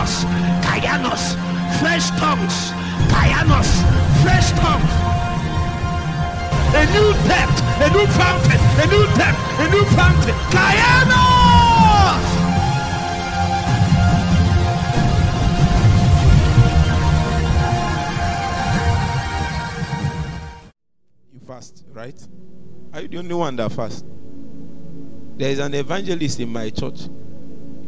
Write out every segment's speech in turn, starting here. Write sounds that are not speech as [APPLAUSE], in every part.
Kayanos, fresh tongues, Kayanos, fresh tongues. A new depth, a new fountain, a new depth, a new fountain. Kayanos! You fast, right? Are you the only one that fast? There is an evangelist in my church.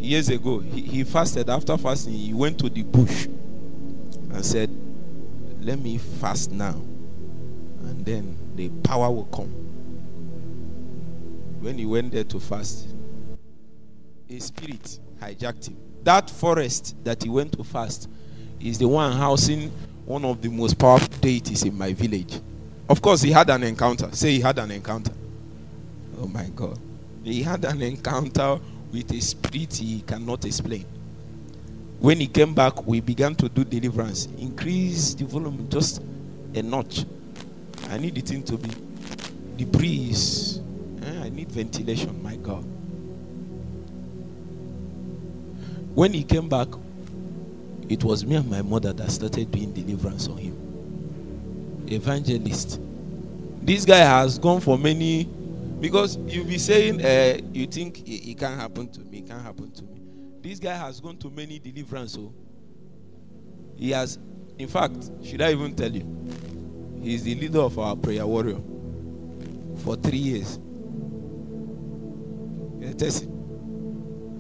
Years ago, he, he fasted. After fasting, he went to the bush and said, Let me fast now. And then the power will come. When he went there to fast, a spirit hijacked him. That forest that he went to fast is the one housing one of the most powerful deities in my village. Of course, he had an encounter. Say he had an encounter. Oh my God. He had an encounter with a spirit he cannot explain. When he came back, we began to do deliverance. Increase the volume just a notch. I need the thing to be the breeze. Eh, I need ventilation, my God. When he came back, it was me and my mother that started doing deliverance on him. Evangelist. This guy has gone for many because you'll be saying uh, you think it, it can't happen to me, it can't happen to me. This guy has gone to many deliverance. So he has, in fact, should I even tell you? He's the leader of our prayer warrior for three years.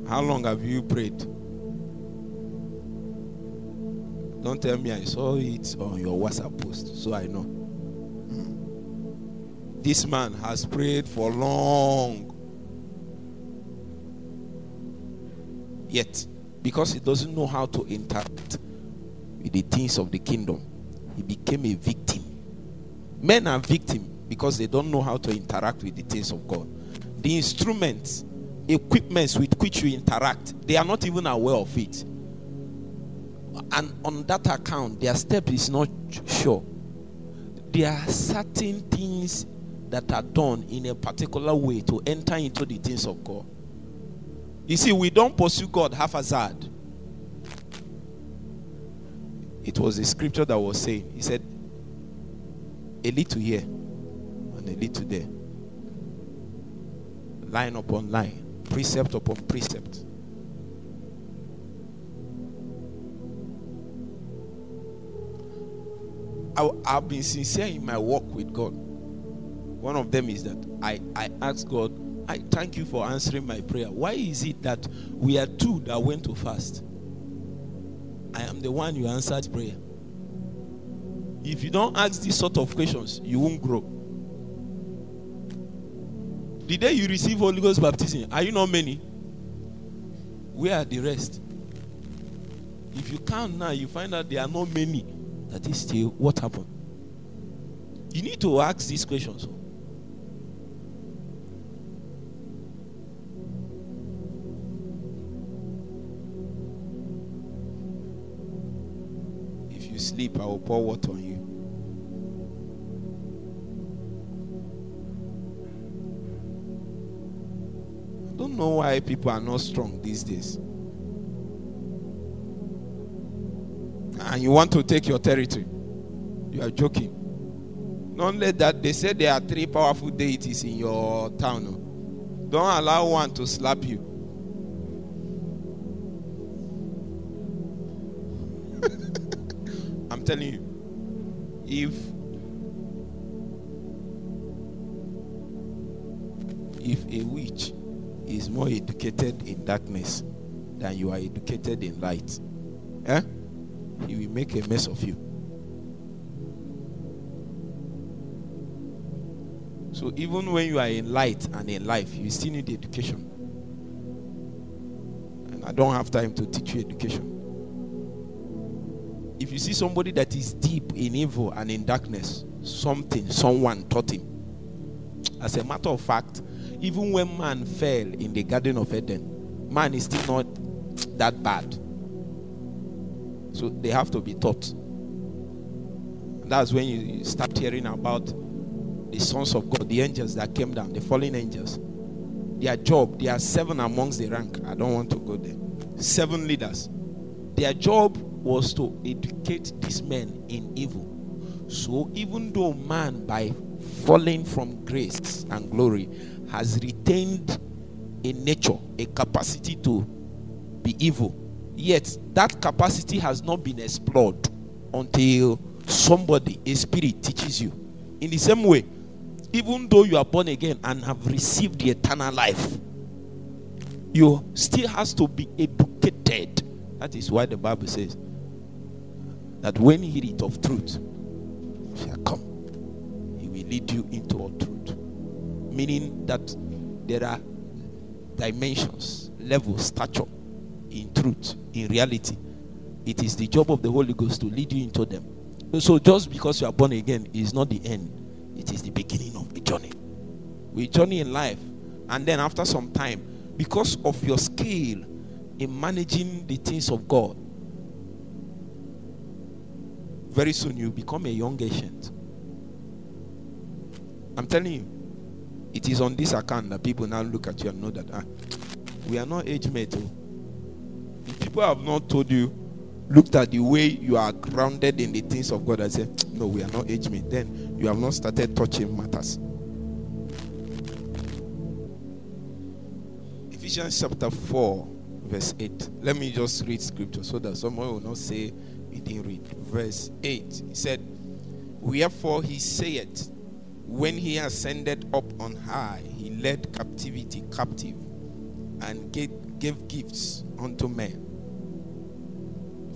How long have you prayed? Don't tell me I saw it on your WhatsApp post, so I know. This man has prayed for long. Yet, because he doesn't know how to interact with the things of the kingdom, he became a victim. Men are victims because they don't know how to interact with the things of God. The instruments, equipments with which you interact, they are not even aware of it. And on that account, their step is not sure. There are certain things that are done in a particular way to enter into the things of God. You see, we don't pursue God haphazard. It was the scripture that was saying, He said, a little here and a little there. Line upon line, precept upon precept. I, I've been sincere in my walk with God. One of them is that I, I asked God, I thank you for answering my prayer. Why is it that we are two that went to fast? I am the one you answered prayer. If you don't ask these sort of questions, you won't grow. The day you receive Holy Ghost baptism, are you not many? Where are the rest? If you count now, you find out there are not many. That is still what happened. You need to ask these questions. Sleep, I will pour water on you. I don't know why people are not strong these days. And you want to take your territory. You are joking. Not only that, they say there are three powerful deities in your town. Don't allow one to slap you. Telling you, if if a witch is more educated in darkness than you are educated in light, eh? he will make a mess of you. So even when you are in light and in life, you still need education. And I don't have time to teach you education. If you see somebody that is deep in evil and in darkness, something, someone taught him. As a matter of fact, even when man fell in the Garden of Eden, man is still not that bad. So they have to be taught. That's when you start hearing about the sons of God, the angels that came down, the fallen angels. Their job, there are seven amongst the rank. I don't want to go there. Seven leaders. their job was to educate these men in evil. So even though man, by falling from grace and glory, has retained a nature, a capacity to be evil, yet that capacity has not been explored until somebody, a spirit, teaches you. In the same way, even though you are born again and have received the eternal life, you still has to be educated. That is why the Bible says that when he heareth of truth shall come, he will lead you into all truth. Meaning that there are dimensions, levels, stature in truth, in reality. It is the job of the Holy Ghost to lead you into them. So just because you are born again is not the end, it is the beginning of the journey. We journey in life, and then after some time, because of your skill in managing the things of God, very soon you become a young ancient. I'm telling you, it is on this account that people now look at you and know that ah, we are not age mate. Oh. If people have not told you, looked at the way you are grounded in the things of God and say, no, we are not age mate, then you have not started touching matters. Ephesians chapter 4, verse 8. Let me just read scripture so that someone will not say didn't read. Verse 8. He said, Wherefore he saith, when he ascended up on high, he led captivity captive and gave, gave gifts unto men.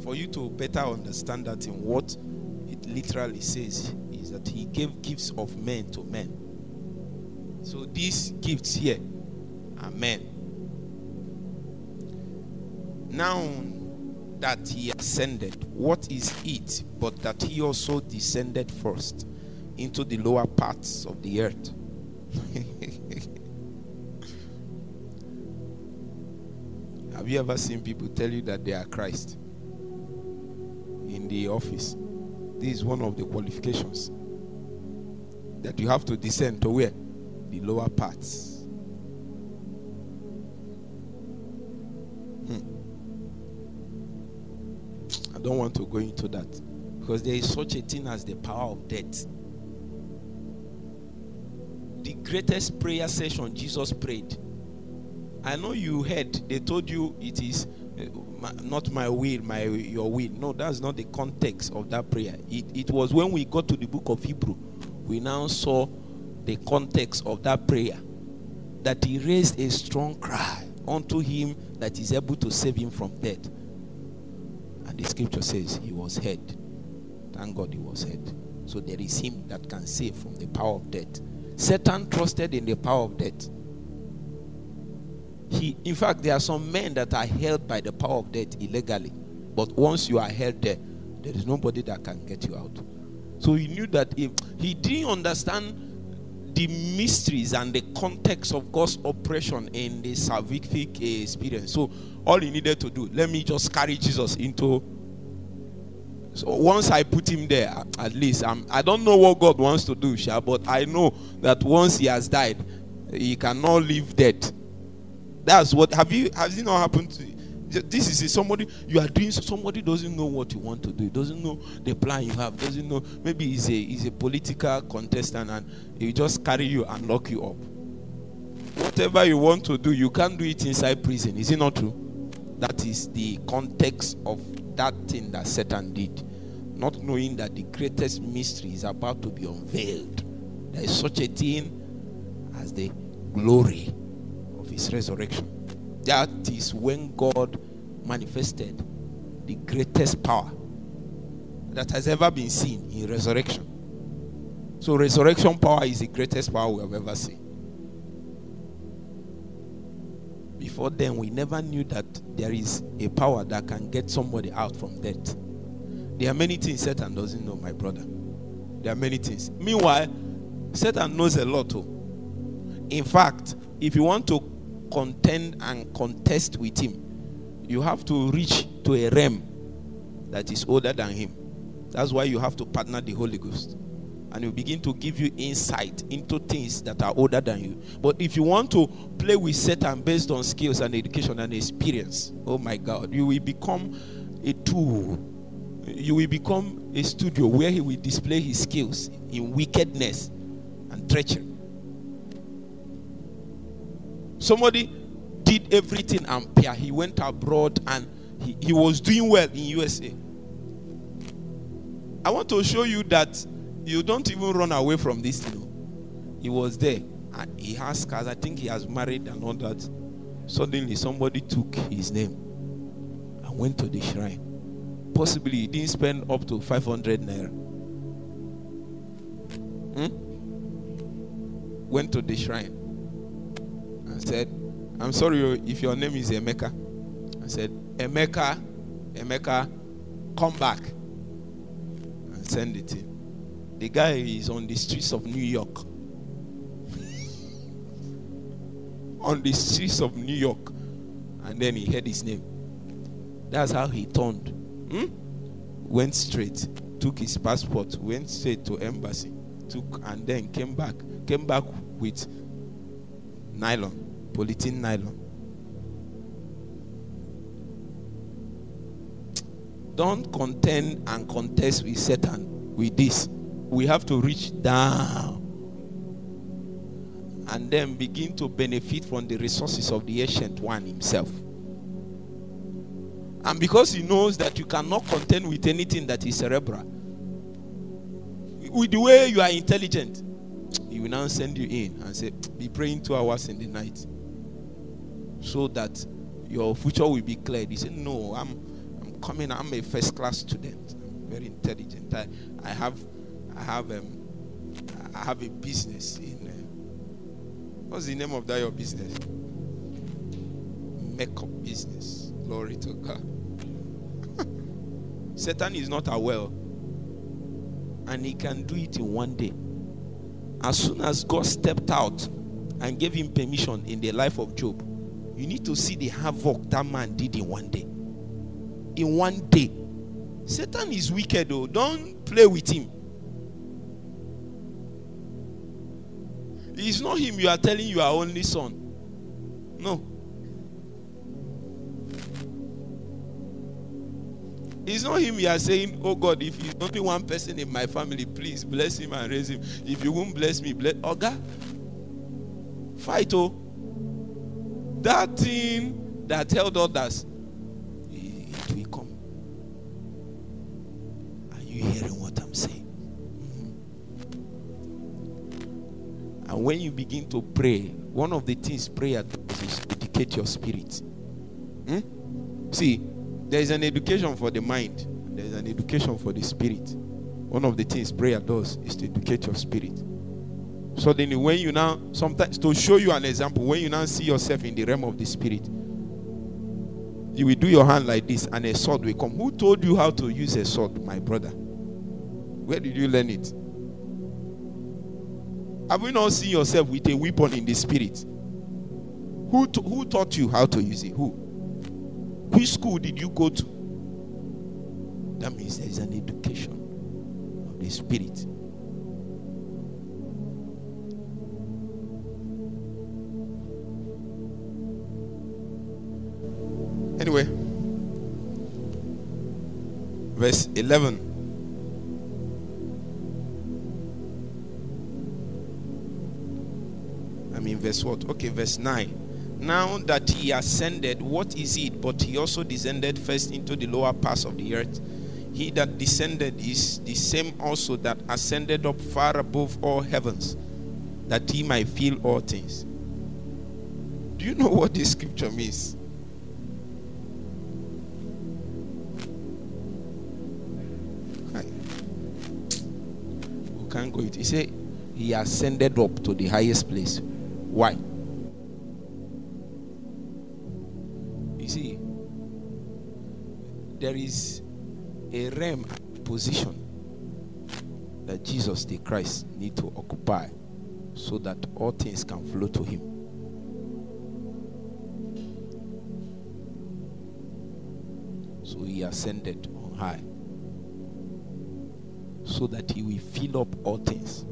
For you to better understand that in what it literally says is that he gave gifts of men to men. So these gifts here are men. Now that he ascended, what is it but that he also descended first into the lower parts of the earth? [LAUGHS] Have you ever seen people tell you that they are Christ in the office? This is one of the qualifications that you have to descend to where? The lower parts. Don't want to go into that because there is such a thing as the power of death. The greatest prayer session Jesus prayed. I know you heard they told you it is uh, not my will, my your will. No, that's not the context of that prayer. It, it was when we got to the book of Hebrew, we now saw the context of that prayer that he raised a strong cry unto him that is able to save him from death. And the scripture says he was heard. Thank God he was heard. So there is him that can save from the power of death. Satan trusted in the power of death. He, in fact, there are some men that are held by the power of death illegally. But once you are held there, there is nobody that can get you out. So he knew that if he didn't understand the mysteries and the context of God's operation in the salvific experience. So all he needed to do, let me just carry Jesus into. So once I put him there, at least I'm, I don't know what God wants to do, Sha, but I know that once he has died, he cannot live dead. That's what have you has it not happened to you? This is somebody you are doing. Somebody doesn't know what you want to do. Doesn't know the plan you have. Doesn't know. Maybe he's a he's a political contestant and he just carry you and lock you up. Whatever you want to do, you can't do it inside prison. Is it not true? That is the context of that thing that Satan did. Not knowing that the greatest mystery is about to be unveiled. There is such a thing as the glory of his resurrection. That is when God manifested the greatest power that has ever been seen in resurrection. So, resurrection power is the greatest power we have ever seen. Before then, we never knew that there is a power that can get somebody out from death. There are many things Satan doesn't know, my brother. There are many things. Meanwhile, Satan knows a lot too. In fact, if you want to contend and contest with him, you have to reach to a realm that is older than him. That's why you have to partner the Holy Ghost. And he will begin to give you insight into things that are older than you. But if you want to play with Satan based on skills and education and experience, oh my God, you will become a tool. You will become a studio where he will display his skills in wickedness and treachery. Somebody did everything and he went abroad and he, he was doing well in USA. I want to show you that you don't even run away from this. You know. He was there. And he has cars. I think he has married and all that. Suddenly, somebody took his name and went to the shrine. Possibly, he didn't spend up to 500 naira. Hmm? Went to the shrine and said, I'm sorry oh, if your name is Emeka. I said, Emeka, Emeka, come back and send it in. The guy is on the streets of New York. [LAUGHS] on the streets of New York. And then he heard his name. That's how he turned. Hmm? Went straight, took his passport, went straight to embassy, took and then came back. Came back with nylon, polythene nylon. Don't contend and contest with Satan with this. We have to reach down and then begin to benefit from the resources of the ancient one himself. And because he knows that you cannot contend with anything that is cerebral, with the way you are intelligent, he will now send you in and say, Be praying two hours in the night so that your future will be clear. He said, No, I'm I'm coming, I'm a first class student. I'm very intelligent. I, I have I have um, I have a business in What's the name of that your business? Makeup business. Glory to God. [LAUGHS] Satan is not aware. And he can do it in one day. As soon as God stepped out and gave him permission in the life of Job, you need to see the havoc that man did in one day. In one day. Satan is wicked, though. Don't play with him. It's not him you are telling you are only son. No. It's not him you are saying, Oh God, if he's only one person in my family, please bless him and raise him. If you won't bless me, bless Oga. Fight oh. That thing that held others, it will come. Are you hearing what I'm saying? And when you begin to pray, one of the things prayer does is educate your spirit. Hmm? See, there is an education for the mind, there is an education for the spirit. One of the things prayer does is to educate your spirit. Then, when you now, sometimes to show you an example, when you now see yourself in the realm of the spirit, you will do your hand like this, and a sword will come. Who told you how to use a sword, my brother? Where did you learn it? Have you not seen yourself with a weapon in the spirit? Who, t- who taught you how to use it? Who? Which school did you go to? That means there is an education of the spirit. Anyway, verse 11. I mean, verse what? Okay, verse 9. Now that he ascended, what is it? But he also descended first into the lower parts of the earth. He that descended is the same also that ascended up far above all heavens, that he might fill all things. Do you know what this scripture means? Can't go it. He said he ascended up to the highest place. Why? You see, there is a realm position that Jesus the Christ need to occupy so that all things can flow to him. So he ascended on high so that he will fill up all things.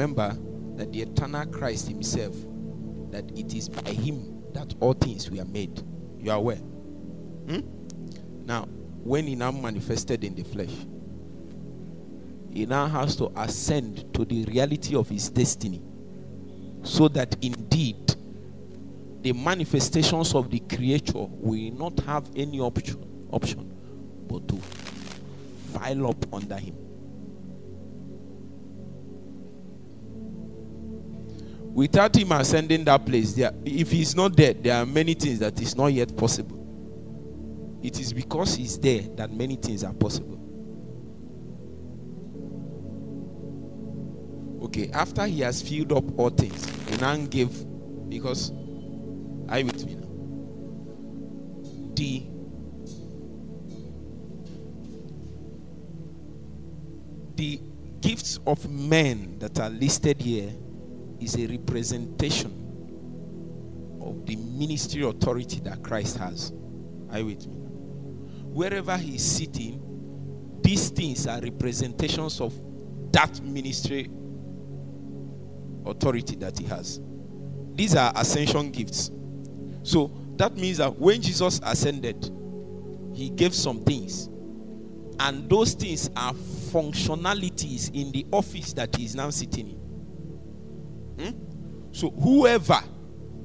Remember that the eternal Christ Himself, that it is by Him that all things were made. You are aware? Hmm? Now, when he now manifested in the flesh, he now has to ascend to the reality of his destiny so that indeed the manifestations of the creature will not have any option option but to file up under him. Without him ascending that place there if he's not there there are many things that is not yet possible. It is because he's there that many things are possible. Okay after he has filled up all things he now give because you with me now? The the gifts of men that are listed here is a representation of the ministry authority that Christ has. Are you with me? Wherever he's sitting, these things are representations of that ministry authority that he has. These are ascension gifts. So that means that when Jesus ascended, he gave some things. And those things are functionalities in the office that he is now sitting in. Hmm? So whoever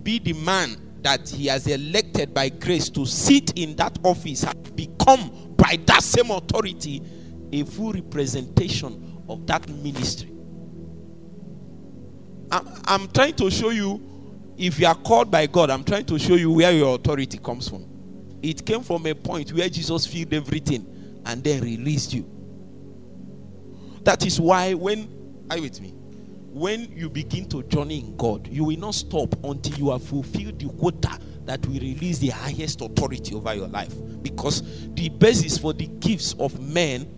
be the man that he has elected by grace to sit in that office has become by that same authority a full representation of that ministry. I'm, I'm trying to show you if you are called by God, I'm trying to show you where your authority comes from. It came from a point where Jesus filled everything and then released you. That is why when you with me? When you begin to journey in God, you will not stop until you have fulfilled the quota that will release the highest authority over your life. Because the basis for the gifts of men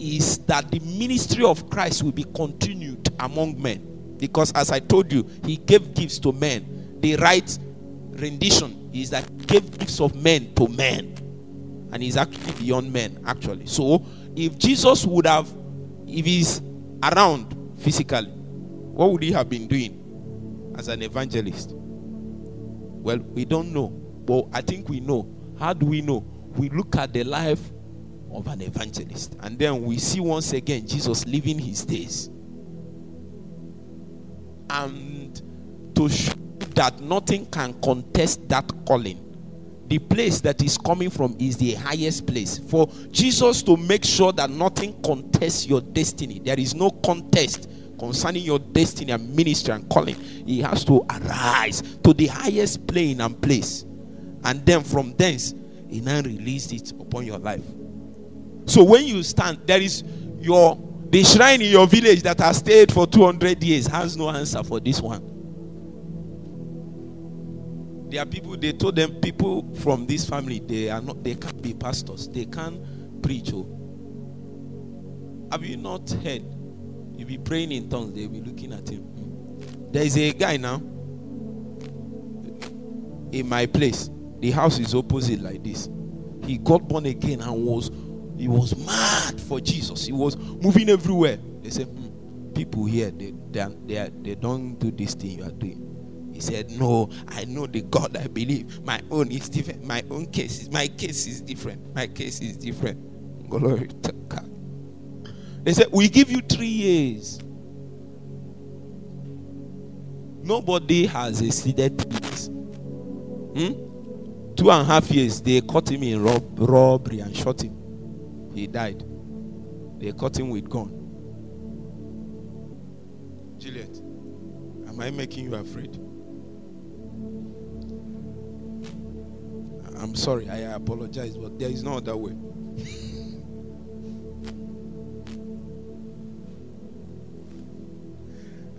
is that the ministry of Christ will be continued among men. Because as I told you, he gave gifts to men. The right rendition is that he gave gifts of men to men. And he's actually beyond men, actually. So if Jesus would have, if he's around physically, what would he have been doing as an evangelist? Well, we don't know. But I think we know. How do we know? We look at the life of an evangelist. And then we see once again Jesus living his days and to show that nothing can contest that calling. The place that is coming from is the highest place. For Jesus to make sure that nothing contests your destiny, there is no contest concerning your destiny and ministry and calling. He has to arise to the highest plane and place. And then from thence, he now released it upon your life. So when you stand, there is your the shrine in your village that has stayed for 200 years has no answer for this one. There are people, they told them, people from this family, they are not, they can't be pastors, they can't preach. Oh. Have you not heard? You'll be praying in tongues, they'll be looking at him. There is a guy now in my place. The house is opposite like this. He got born again and was he was mad for Jesus. He was moving everywhere. They said, hmm, people here, they, they, they, they don't do this thing you are doing. He said, No, I know the God I believe. My own is different. My own case is my case is different. My case is different. Glory to God. They said, We give you three years. Nobody has exceeded years. Hmm? Two and a half years, they caught him in rob- robbery and shot him. He died. They caught him with gun. Juliet, am I making you afraid? I'm sorry, I apologize, but there is no other way.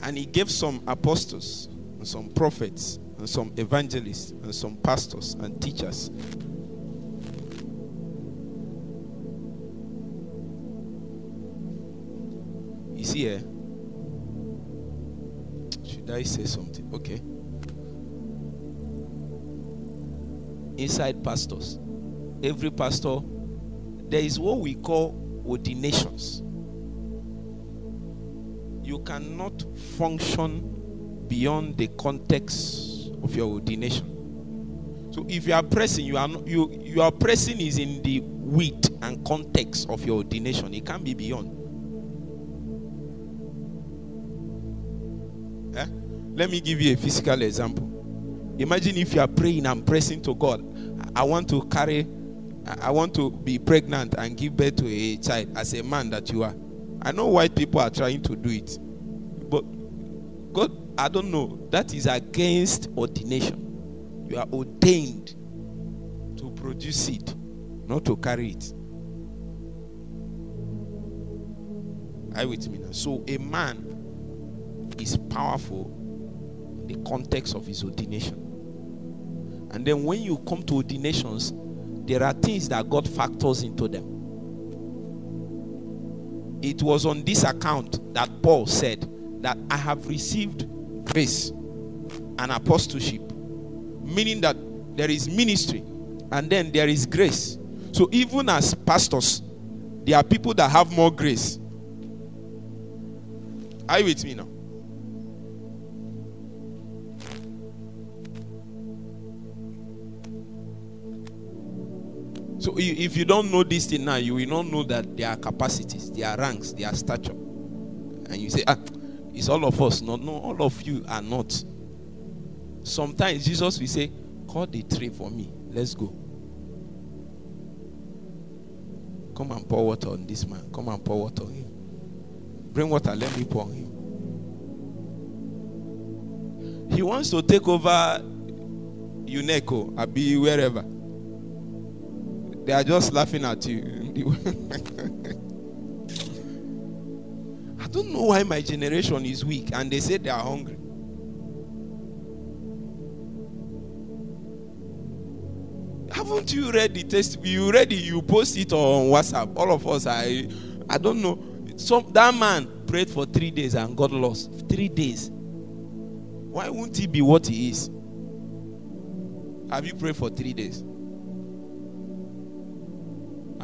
and he gave some apostles, and some prophets, and some evangelists, and some pastors and teachers is here. Should I say something? Okay. Inside pastors, every pastor, there is what we call ordinations. You cannot function beyond the context of your ordination. So if you are pressing, you are not, you you are pressing is in the width and context of your ordination. It can't be beyond. Eh? Let me give you a physical example. Imagine if you are praying and pressing to God. I want to carry, I want to be pregnant and give birth to a child as a man that you are. I know why people are trying to do it, but God, I don't know. That is against ordination. You are ordained to produce seed, not to carry it. You with me now? So a man is powerful in the context of his ordination. And then when you come to ordinations, there are things that God factors into them. It was on this account that Paul said that I have received grace and apostleship, meaning that there is ministry and then there is grace. So even as pastors, there are people that have more grace. Are you with me now? So if you don't know this thing now, you will not know that there are capacities, there are ranks, there are stature. And you say, ah, it's all of us. No, no, all of you are not. Sometimes Jesus will say, call the tree for me. Let's go. Come and pour water on this man. Come and pour water on him. Bring water, let me pour on him. He wants to take over UNECO, Abi, wherever. They are just laughing at you. I don't know why my generation is weak and they say they are hungry. Haven't you read the test? You read it, you post it on WhatsApp. All of us, I I don't know. Some that man prayed for three days and got lost. Three days. Why won't he be what he is? Have you prayed for three days?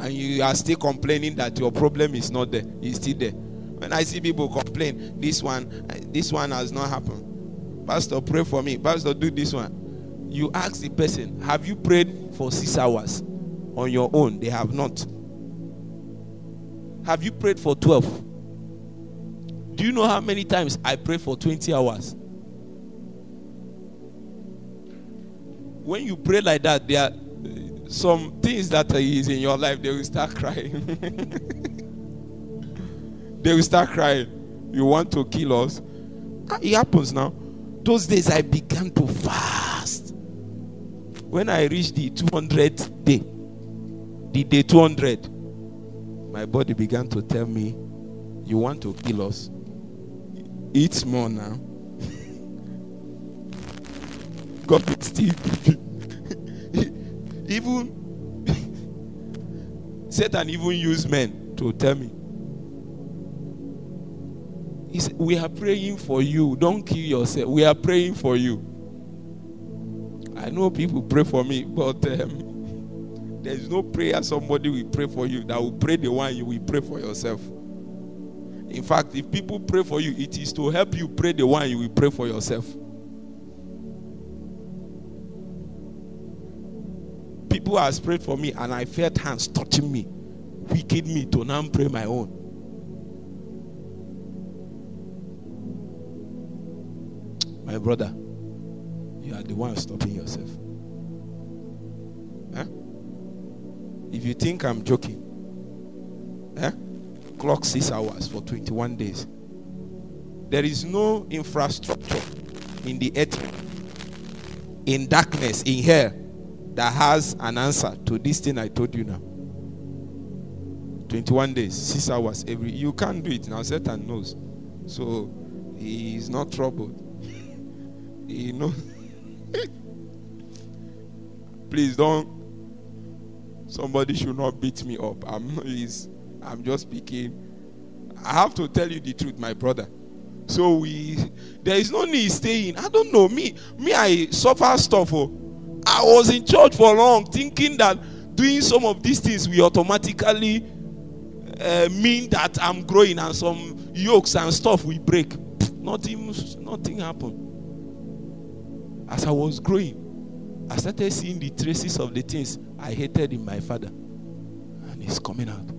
And you are still complaining that your problem is not there it's still there. When i see people complain this one eh, this one has not happened. Pastor pray for me. Pastor do this one. You ask the person have you prayed for six hours? On your own they have not. Have you prayed for 12 do you know how many times i pray for 20 hours? When you pray like that there are some things that is in your life, they will start crying. [LAUGHS] they will start crying. You want to kill us? Ah, it happens now. Those days I began to fast. When I reached the 200th day, the day 200, my body began to tell me, You want to kill us? Eat more now. [LAUGHS] God will still even [LAUGHS] Satan even used men to tell me. He said, We are praying for you. Don't kill yourself. We are praying for you. I know people pray for me, but um, [LAUGHS] there's no prayer somebody will pray for you that will pray the one you will pray for yourself. In fact, if people pray for you, it is to help you pray the one you will pray for yourself. People has prayed for me and I felt hands touching me, wicked me to now pray my own. My brother, you are the one stopping yourself. Huh? If you think I'm joking, huh? clock six hours for 21 days. There is no infrastructure in the earth, in darkness, in hell that has an answer to this thing I told you now. 21 days, 6 hours every you can't do it now. Satan knows. So he is not troubled. [LAUGHS] he knows. [LAUGHS] Please don't somebody should not beat me up. I'm I'm just speaking. I have to tell you the truth, my brother. So we there is no need staying. I don't know. Me, me, I suffer stuff. Oh. I was in church for long thinking that doing some of these things will automatically uh, mean that I'm growing and some yokes and stuff will break. Nothing, nothing happened. As I was growing, I started seeing the traces of the things I hated in my father. And it's coming out.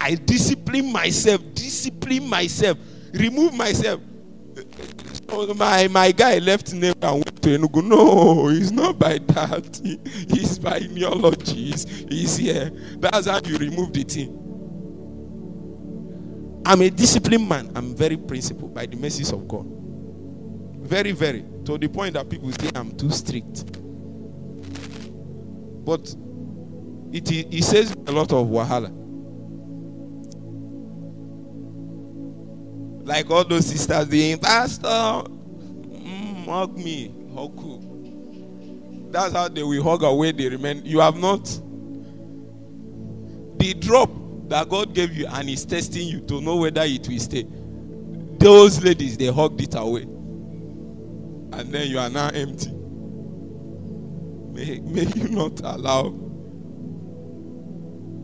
I discipline myself, discipline myself, remove myself. My, my guy left went to Enugu. No, it's not by that. It's by neology. He's, he's here. That's how you remove the thing. I'm a disciplined man. I'm very principled by the mercies of God. Very, very. To the point that people say I'm too strict. But it, it says a lot of wahala. Like all those sisters being, Pastor, mm, hug me, you. That's how they will hug away the remain. You have not. The drop that God gave you and is testing you to know whether it will stay. Those ladies, they hugged it away. And then you are now empty. May, may you not allow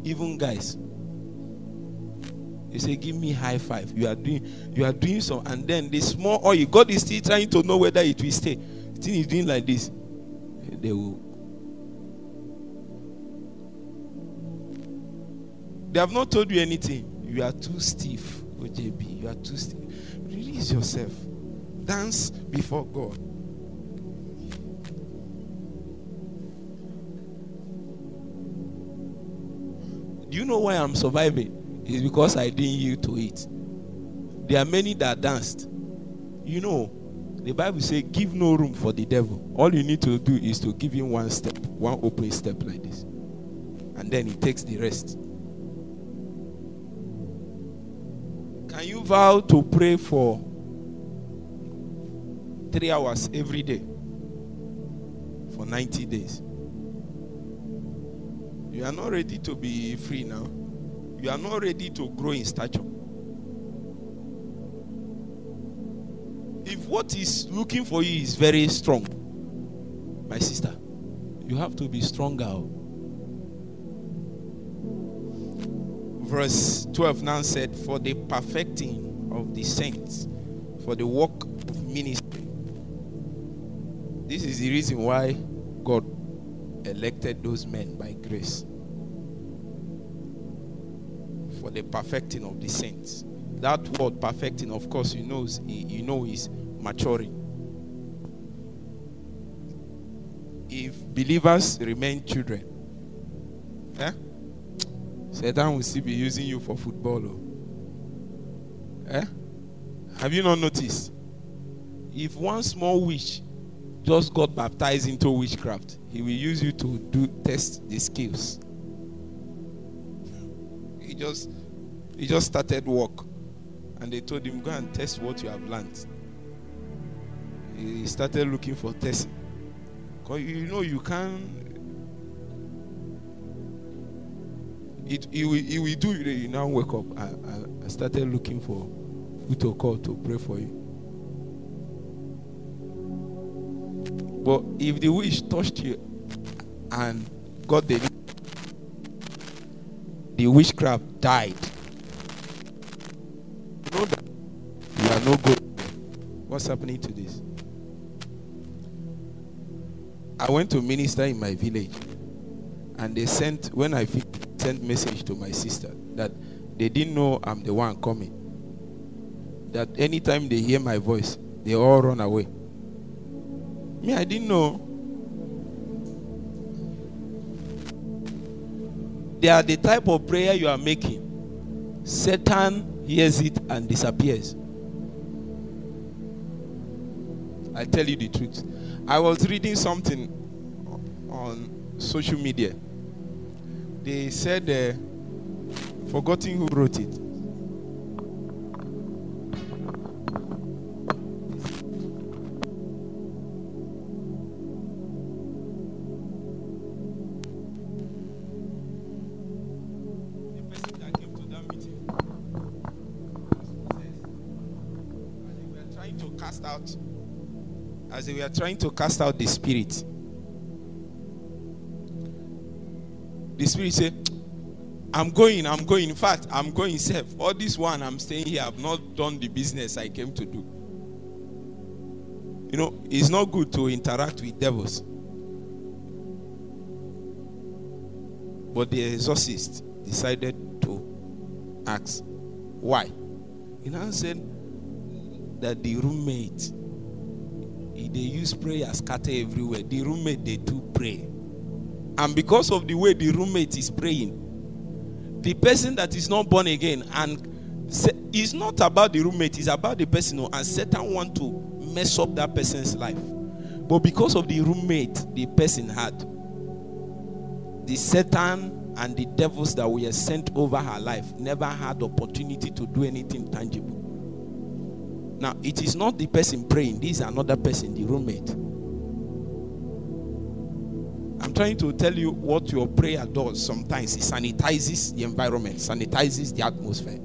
even guys. You say, give me high five. You are doing you are doing so, and then the small oil, God is still trying to know whether it will stay. Thing is doing like this. They will They have not told you anything. You are too stiff, OJB. You are too stiff. Release yourself. Dance before God. Do you know why I'm surviving? It's because I didn't yield to it. There are many that danced. You know, the Bible says, give no room for the devil. All you need to do is to give him one step, one open step like this. And then he takes the rest. Can you vow to pray for three hours every day for 90 days? You are not ready to be free now. You are not ready to grow in stature. What is looking for you is very strong, my sister, you have to be stronger. Verse 12 now said, For the perfecting of the saints, for the work of ministry. This is the reason why God elected those men by grace for the perfecting of the saints. That word perfecting, of course, you know, you know is maturing. If believers remain children, eh? Satan will still be using you for football. Oh. Eh? Have you not noticed? If one small witch just got baptized into witchcraft, he will use you to do test the skills. He just he just started work. And they told him, Go and test what you have learned. He started looking for testing. Because you know you can't it, it, will, it will do you now wake up. I, I, I started looking for who to call to pray for you. But if the wish touched you and got the the witchcraft died, you know that you are no good. What's happening to this? I went to minister in my village, and they sent when I sent message to my sister that they didn't know I'm the one coming. That anytime they hear my voice, they all run away. Me, I didn't know. They are the type of prayer you are making. Satan hears it and disappears. I tell you the truth. I was reading something on social media they said, uh, forgetting who wrote it. They were trying to cast out the spirit the spirit say, I'm going, I'm going. In fact, I'm going safe. All this one, I'm staying here. I've not done the business I came to do. You know, it's not good to interact with devils. But the exorcist decided to ask, why? He now said that the roommate, they use prayer scatter everywhere. The roommate, they do pray. And because of the way the roommate is praying, the person that is not born again and it's not about the roommate, it's about the person. And Satan want to mess up that person's life. But because of the roommate the person had, the Satan and the devils that were sent over her life never had opportunity to do anything tangible. Now, it is not the person praying, this is another person, the roommate. I'm trying to tell you what your prayer does sometimes. It sanitizes the environment, sanitizes the atmosphere.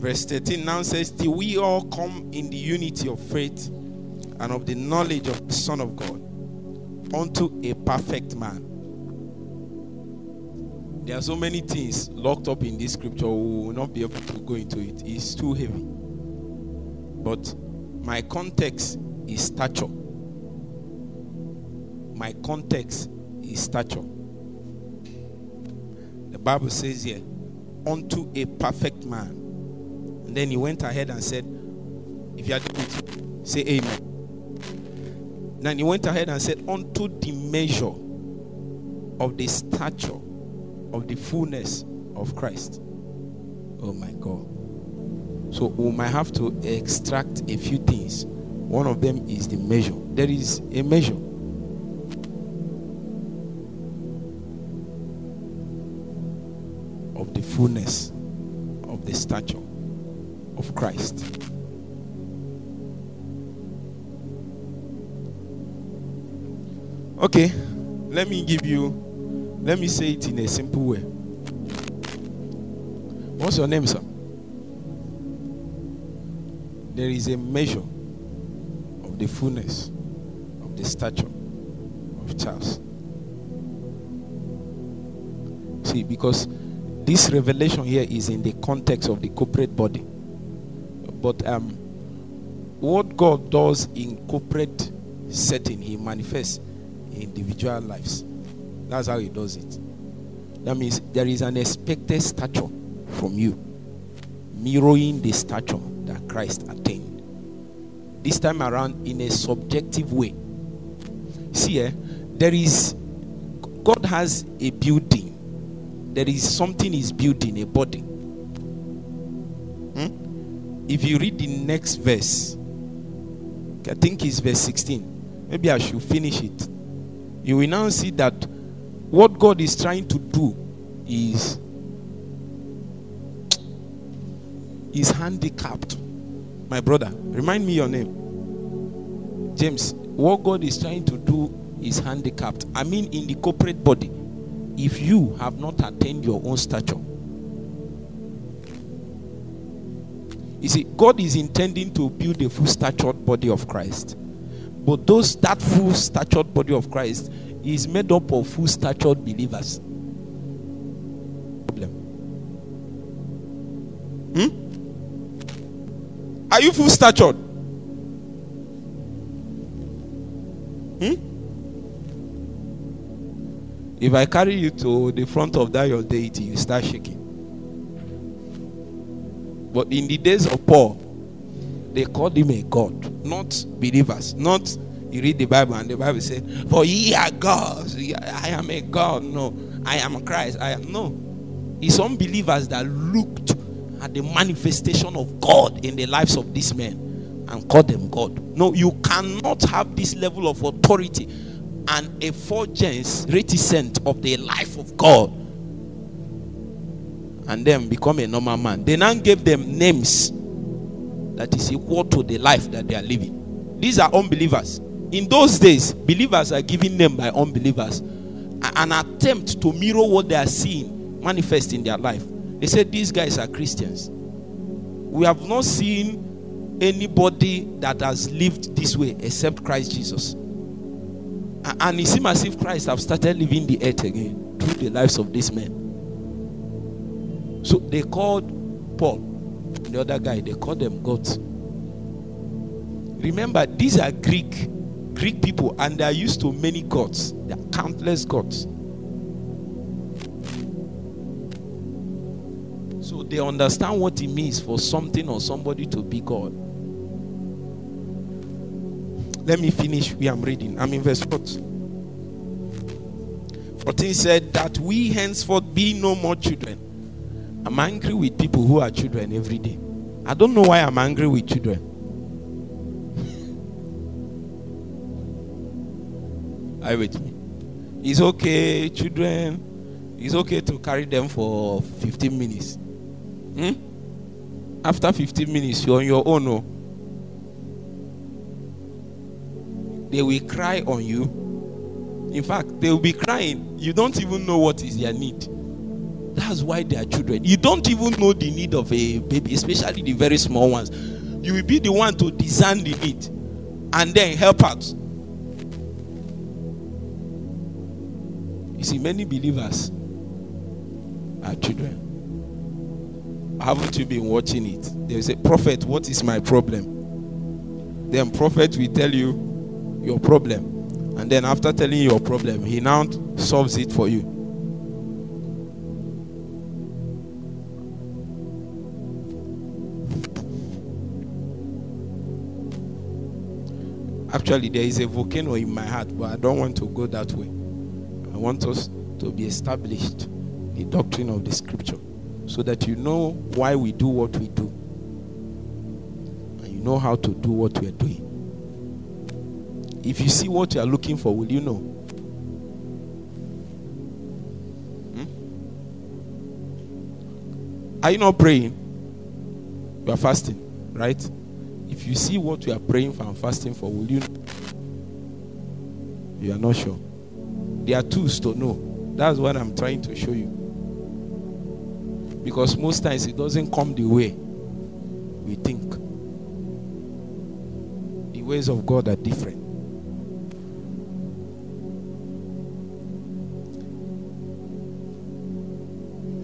Verse 13 now says, Till we all come in the unity of faith and of the knowledge of the Son of God unto a perfect man. There are so many things locked up in this scripture, we will not be able to go into it. It's too heavy. But my context is stature. My context is stature. The Bible says here, unto a perfect man and then he went ahead and said, If you are doing it, say amen. Then he went ahead and said, Unto the measure of the stature of the fullness of Christ. Oh my God. So we might have to extract a few things. One of them is the measure. There is a measure. Of the fullness of the stature of Christ. Okay, let me give you, let me say it in a simple way. What's your name, sir? There is a measure of the fullness of the stature of Charles. See, because this revelation here is in the context of the corporate body. But um, what God does in corporate setting, He manifests in individual lives. That's how He does it. That means there is an expected stature from you, mirroring the stature that Christ attained. This time around, in a subjective way. See, eh, there is God has a building. There is something He's building, a body if you read the next verse, I think it's verse 16. Maybe I should finish it. You will now see that what God is trying to do is is handicapped. My brother, remind me your name. James, what God is trying to do is handicapped. I mean, in the corporate body, if you have not attained your own stature, You see, God is intending to build a full statured body of Christ. But those that full statured body of Christ is made up of full statured believers. Problem. Hmm? Are you full statured? Hmm? If I carry you to the front of that your deity, you start shaking. But in the days of Paul, they called him a God, not believers. Not you read the Bible and the Bible says, For ye are gods. I am a God. No, I am Christ. I am no. It's unbelievers that looked at the manifestation of God in the lives of these men and called them God. No, you cannot have this level of authority and a effulgence reticent of the life of God and then become a normal man. They now gave them names that is equal to the life that they are living. These are unbelievers. In those days, believers are given them by unbelievers an attempt to mirror what they are seeing manifest in their life. They said these guys are Christians. We have not seen anybody that has lived this way except Christ Jesus. And it seems as if Christ have started living the earth again through the lives of these men. So they called Paul, the other guy, they called them gods. Remember, these are Greek, Greek people, and they are used to many gods. There are countless gods. So they understand what it means for something or somebody to be God. Let me finish where I'm reading. I'm in verse 14. 14 said that we henceforth be no more children. I'm angry with people who are children every day. I don't know why I'm angry with children. Are with me? It's okay, children. It's okay to carry them for 15 minutes. Hmm? After 15 minutes, you're on your own. Oh. They will cry on you in fact, they will be crying. You don't even know what is their need. That's why they are children. You don't even know the need of a baby, especially the very small ones. You will be the one to discern the need and then help out. You see, many believers are children. Haven't you been watching it? They say, Prophet, what is my problem? Then prophet will tell you your problem and then after telling you your problem, he now solves it for you. Actually, there is a volcano in my heart, but I don't want to go that way. I want us to be established the doctrine of the scripture so that you know why we do what we do and you know how to do what we are doing. If you see what you are looking for, will you know? Hmm? Are you not praying? You are fasting, right? If you see what you are praying for and fasting for, will you know? You are not sure. There are tools to know. That's what I'm trying to show you. Because most times it doesn't come the way we think. The ways of God are different.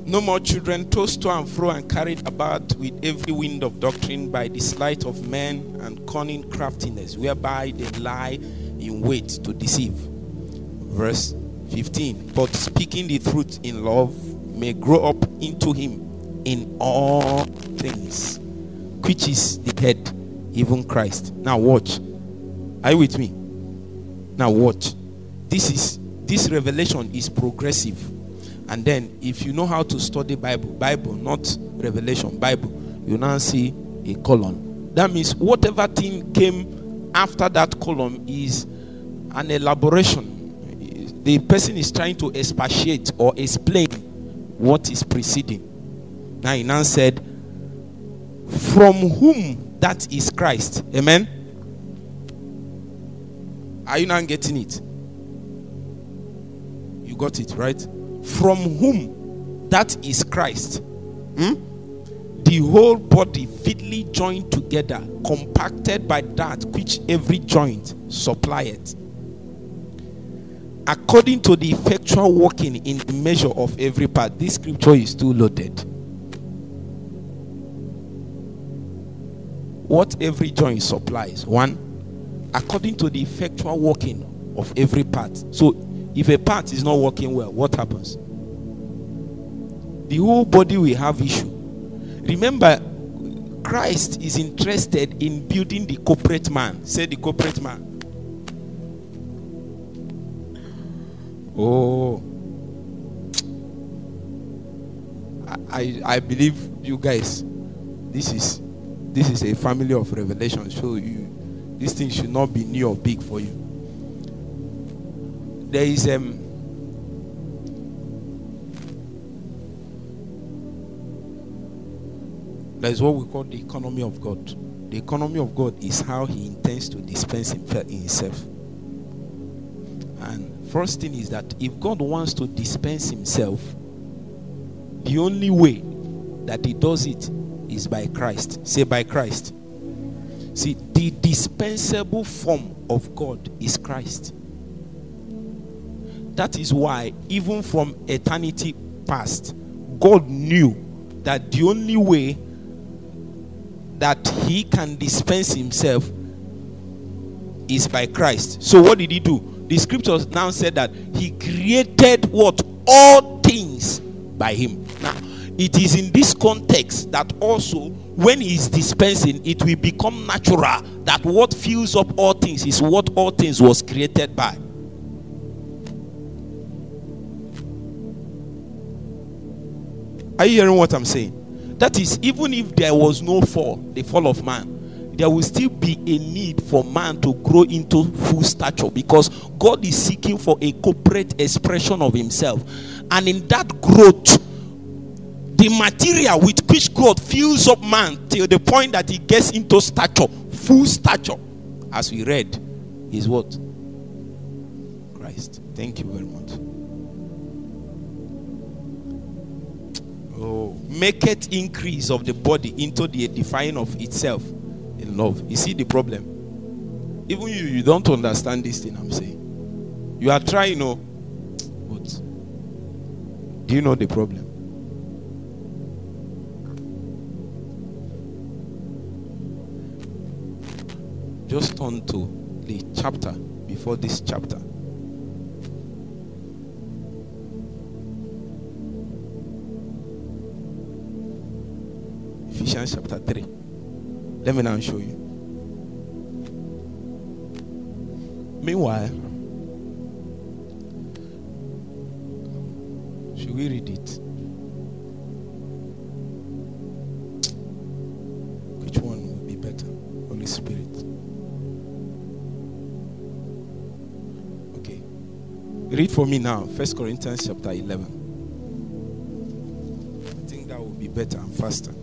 No more children tossed to and fro and carried about with every wind of doctrine by the sleight of men and cunning craftiness, whereby they lie in wait to deceive. Verse 15. But speaking the truth in love may grow up into him in all things, which is the head, even Christ. Now watch. Are you with me? Now watch. This is this revelation is progressive and then if you know how to study Bible, Bible, not revelation, Bible, you now see a column. That means whatever thing came after that column is an elaboration. The person is trying to expatiate or explain what is preceding. Now he now said, From whom that is Christ. Amen. Are you now getting it? You got it, right? from whom that is Christ. Hmm? The whole body fitly joined together, compacted by that which every joint supplieth. According to the effectual working in the measure of every part, this scripture is too loaded. What every joint supplies. One, according to the effectual working of every part. So if a part is not working well, what happens? The whole body will have issue. Remember, Christ is interested in building the corporate man. Say the corporate man. Oh. I, I believe you guys this is this is a family of revelation so you this thing should not be new or big for you there is um there is what we call the economy of God. The economy of God is how He intends to dispense Himself. And first thing is that if God wants to dispense Himself, the only way that He does it is by Christ. Say by Christ. See, the dispensable form of God is Christ. That is why, even from eternity past, God knew that the only way that he can dispense himself is by Christ. So what did he do? The scriptures now said that he created what all things by him. Now, it is in this context that also when he is dispensing, it will become natural that what fills up all things is what all things was created by. Are you hearing what I'm saying? That is, even if there was no fall, the fall of man, there will still be a need for man to grow into full stature because God is seeking for a corporate expression of Himself. And in that growth, the material with which God fills up man till the point that he gets into stature, full stature, as we read, is what? Christ. Thank you very much. Oh, make it increase of the body into the edifying of itself love. You see the problem? Even you, you don't understand this thing I'm saying. You are trying, know, but do you know the problem? Just turn to the chapter before this chapter. Ephesians chapter 3. Let me now show you. Meanwhile, should we read it? Which one will be better? Holy Spirit. Okay. Read for me now. First Corinthians chapter 11. I think that will be better and faster.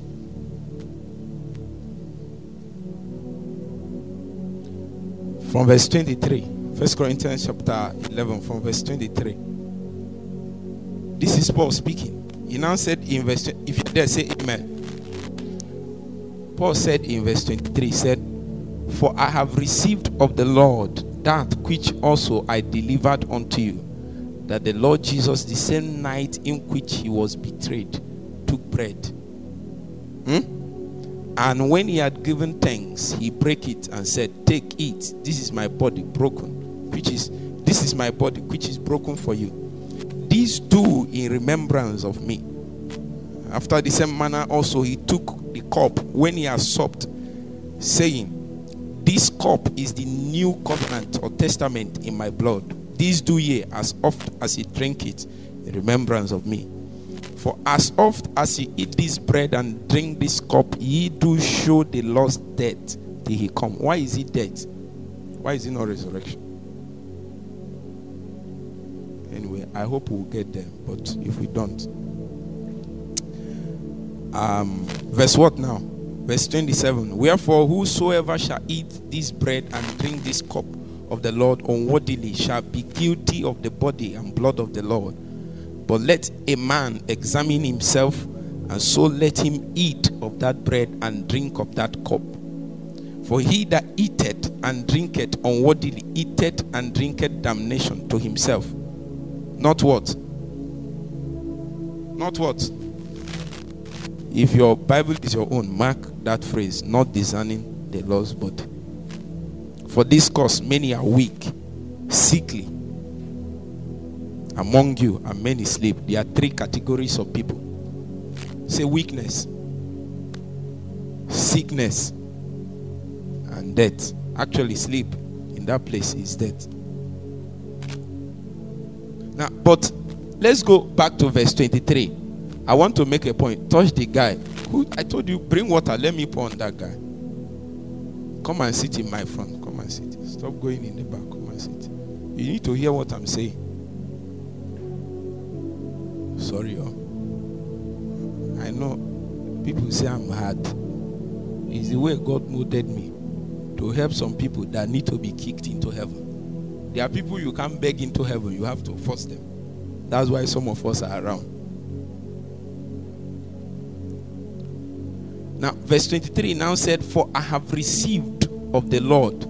From verse 23. First Corinthians chapter 11, from verse 23. This is Paul speaking. He now said in verse if you dare say amen. Paul said in verse 23, said, For I have received of the Lord that which also I delivered unto you, that the Lord Jesus, the same night in which he was betrayed, took bread. Hmm? And when he had given thanks, he broke it and said, Take, it. This is my body broken, which is this is my body which is broken for you. These do in remembrance of me. After the same manner also he took the cup when he had supped, saying, This cup is the new covenant or testament in my blood. These do ye as oft as ye drink it in remembrance of me. For as oft as ye eat this bread and drink this cup, ye do show the Lord's death till he come. Why is he dead? Why is he not resurrection? Anyway, I hope we'll get there, but if we don't. Um, verse what now? Verse 27. Wherefore, whosoever shall eat this bread and drink this cup of the Lord unworthily shall be guilty of the body and blood of the Lord. But let a man examine himself, and so let him eat of that bread and drink of that cup. For he that eateth and drinketh unworthily eateth and drinketh damnation to himself. Not what? Not what? If your Bible is your own, mark that phrase, not discerning the Lord's body. For this cause many are weak, sickly, among you and many sleep. There are three categories of people. Say weakness, sickness, and death. Actually, sleep in that place is death. Now, but let's go back to verse 23. I want to make a point. Touch the guy. Who I told you, bring water. Let me pour on that guy. Come and sit in my front. Come and sit. Stop going in the back. Come and sit. You need to hear what I'm saying. Sorry, oh. I know people say I'm hard. It's the way God molded me to help some people that need to be kicked into heaven. There are people you can't beg into heaven, you have to force them. That's why some of us are around. Now, verse 23 now said, For I have received of the Lord.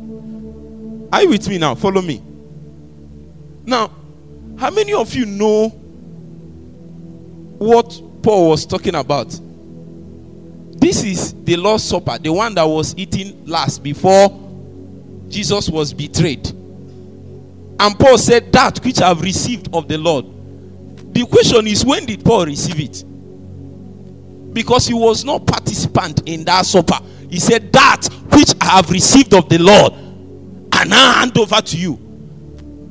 Are you with me now? Follow me. Now, how many of you know what Paul was talking about this is the Lord's Supper, the one that was eaten last before Jesus was betrayed. And Paul said, That which I have received of the Lord. The question is, when did Paul receive it? Because he was not participant in that supper. He said, That which I have received of the Lord, and I hand over to you.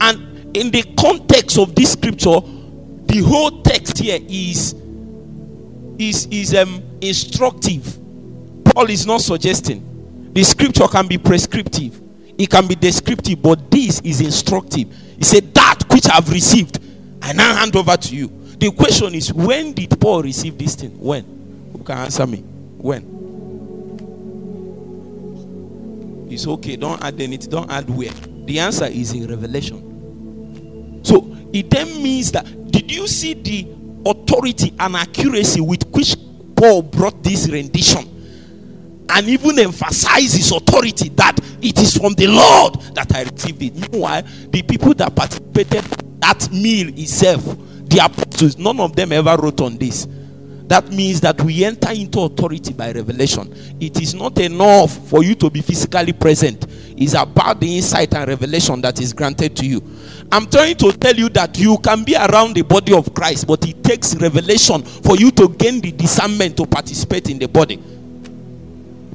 And in the context of this scripture, the whole text here is is is um instructive. Paul is not suggesting. The scripture can be prescriptive, it can be descriptive, but this is instructive. He said, That which I've received, I now hand over to you. The question is, when did Paul receive this thing? When? Who can answer me? When? It's okay, don't add anything, don't add where. The answer is in Revelation. So it then means that did you see the authority and accuracy with which Paul brought this rendition? and even emphasize his authority that it is from the Lord that I received it. Meanwhile, the people that participated that meal itself, the apostles, none of them ever wrote on this. That means that we enter into authority by revelation. It is not enough for you to be physically present. It's about the insight and revelation that is granted to you. I'm trying to tell you that you can be around the body of Christ, but it takes revelation for you to gain the discernment to participate in the body.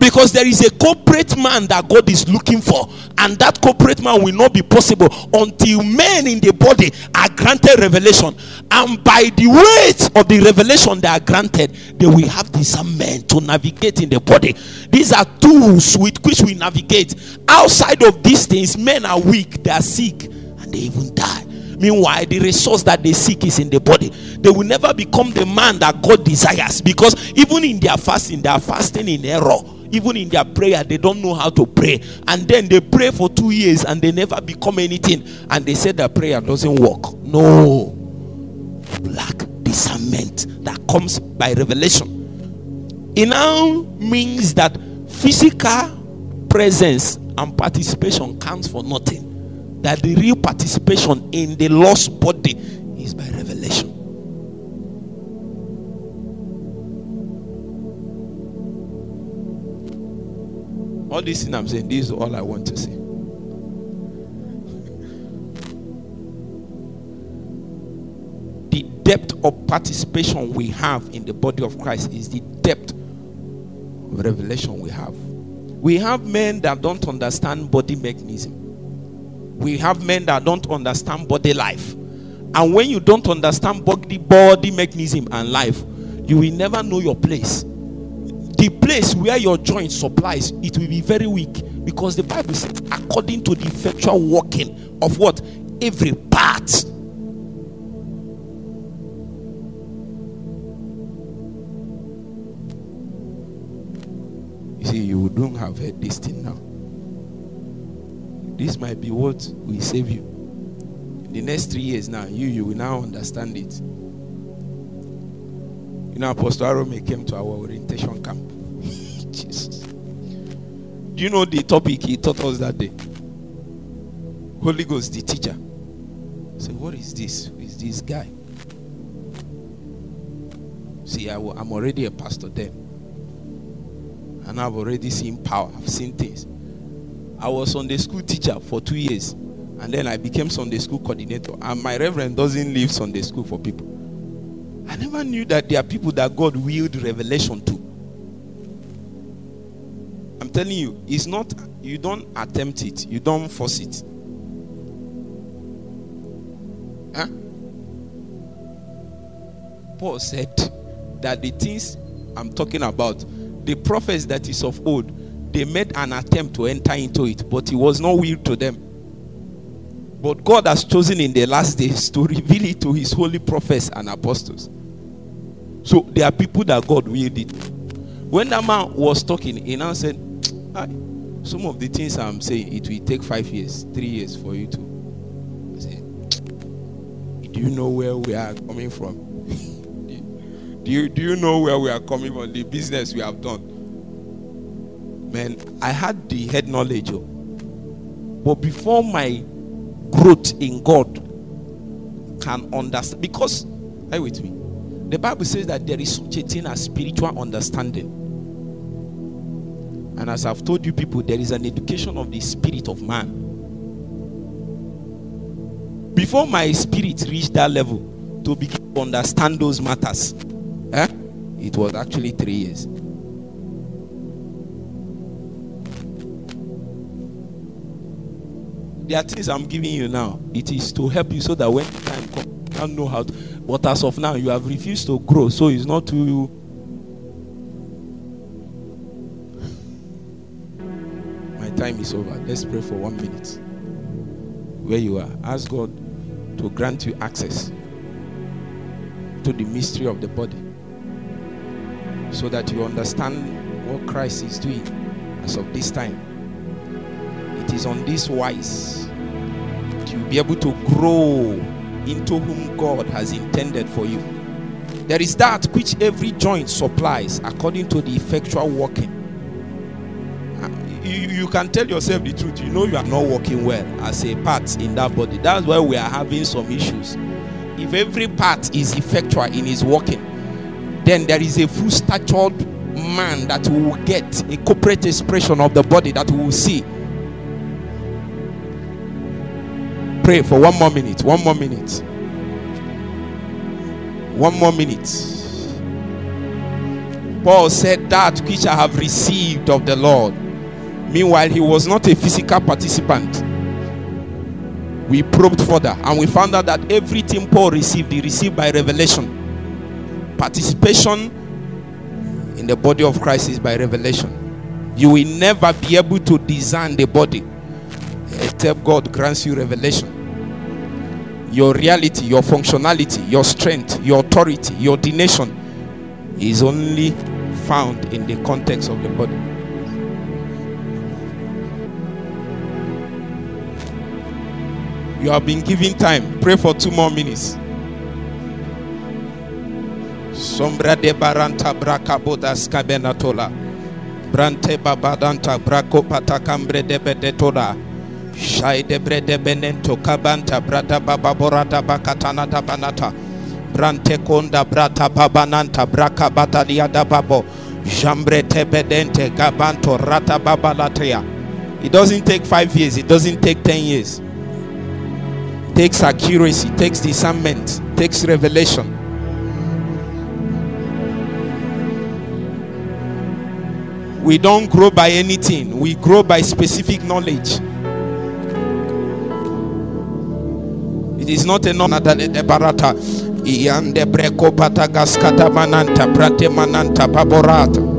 Because there is a corporate man that God is looking for, and that corporate man will not be possible until men in the body are granted revelation. And by the weight of the revelation they are granted, they will have discernment to navigate in the body. These are tools with which we navigate. Outside of these things, men are weak, they are sick, and they even die. Meanwhile, the resource that they seek is in the body. They will never become the man that God desires because even in their fasting, they are fasting in error even in their prayer, they don't know how to pray. And then they pray for two years and they never become anything. And they say that prayer doesn't work. No. Lack discernment that comes by revelation. It now means that physical presence and participation counts for nothing. That the real participation in the lost body is by revelation. All this thing I'm saying, this is all I want to say. [LAUGHS] The depth of participation we have in the body of Christ is the depth of revelation we have. We have men that don't understand body mechanism. We have men that don't understand body life. And when you don't understand body, body mechanism and life, you will never know your place the place where your joint supplies it will be very weak. Because the bible says according to the effectual working of what? Every part. You see you don't have heard this thing now. This might be what will save you. The next three years now you you will now understand it. You know apostle arome came to our orientation camp Jesus. Do you know the topic he taught us that day? Holy Ghost, the teacher. So, what is this? Who is this guy? See, I, am already a pastor then. And I've already seen power, I've seen things. I was Sunday school teacher for two years. And then I became Sunday school coordinator. And my reverend doesn't leave Sunday school for people. I never knew that there are people that God willed revelation to telling you, it's not, you don't attempt it, you don't force it. Huh? Paul said that the things I'm talking about, the prophets that is of old, they made an attempt to enter into it, but it was not will to them. But God has chosen in the last days to reveal it to his holy prophets and apostles. So there are people that God willed it. When that man was talking, he now said, I, some of the things I'm saying, it will take five years, three years for you to say, Do you know where we are coming from? [LAUGHS] do, you, do you know where we are coming from? The business we have done. Man, I had the head knowledge. Oh. But before my growth in God can understand, because, are with me? The Bible says that there is such a thing as spiritual understanding. And as I've told you people, there is an education of the spirit of man. Before my spirit reached that level to begin to understand those matters, eh, it was actually three years. There are things I'm giving you now. It is to help you so that when time comes, you can know how to. But as of now, you have refused to grow, so it's not to My time is over. Let's pray for one minute. Where you are, ask God to grant you access to the mystery of the body so that you understand what Christ is doing as of this time. It is on this wise that you'll be able to grow into whom God has intended for you. There is that which every joint supplies according to the effectual working. You, you can tell yourself the truth. You know you are not working well as a part in that body. That's why we are having some issues. If every part is effectual in his working, then there is a full statured man that will get a corporate expression of the body that we will see. Pray for one more minute. One more minute. One more minute. Paul said, That which I have received of the Lord. Meanwhile, he was not a physical participant. We probed further and we found out that everything Paul received, he received by revelation. Participation in the body of Christ is by revelation. You will never be able to design the body except God grants you revelation. Your reality, your functionality, your strength, your authority, your ordination is only found in the context of the body. You have been given time. Pray for two more minutes. Sombra de baranta braka bodas kabenatola. Brante babadanta brako patakambre de bedetola. Shai de brede benento kabanta brada bababorada bakatana da banata. Brante konda brata babananta braka batalia da babo. Jambre tebedente gabanto rata babalatea. It doesn't take five years, it doesn't take ten years. Takes accuracy, takes discernment, takes revelation. We don't grow by anything, we grow by specific knowledge. It is not a non barata. Iande breko patagaskata mananta prate mananta paborata.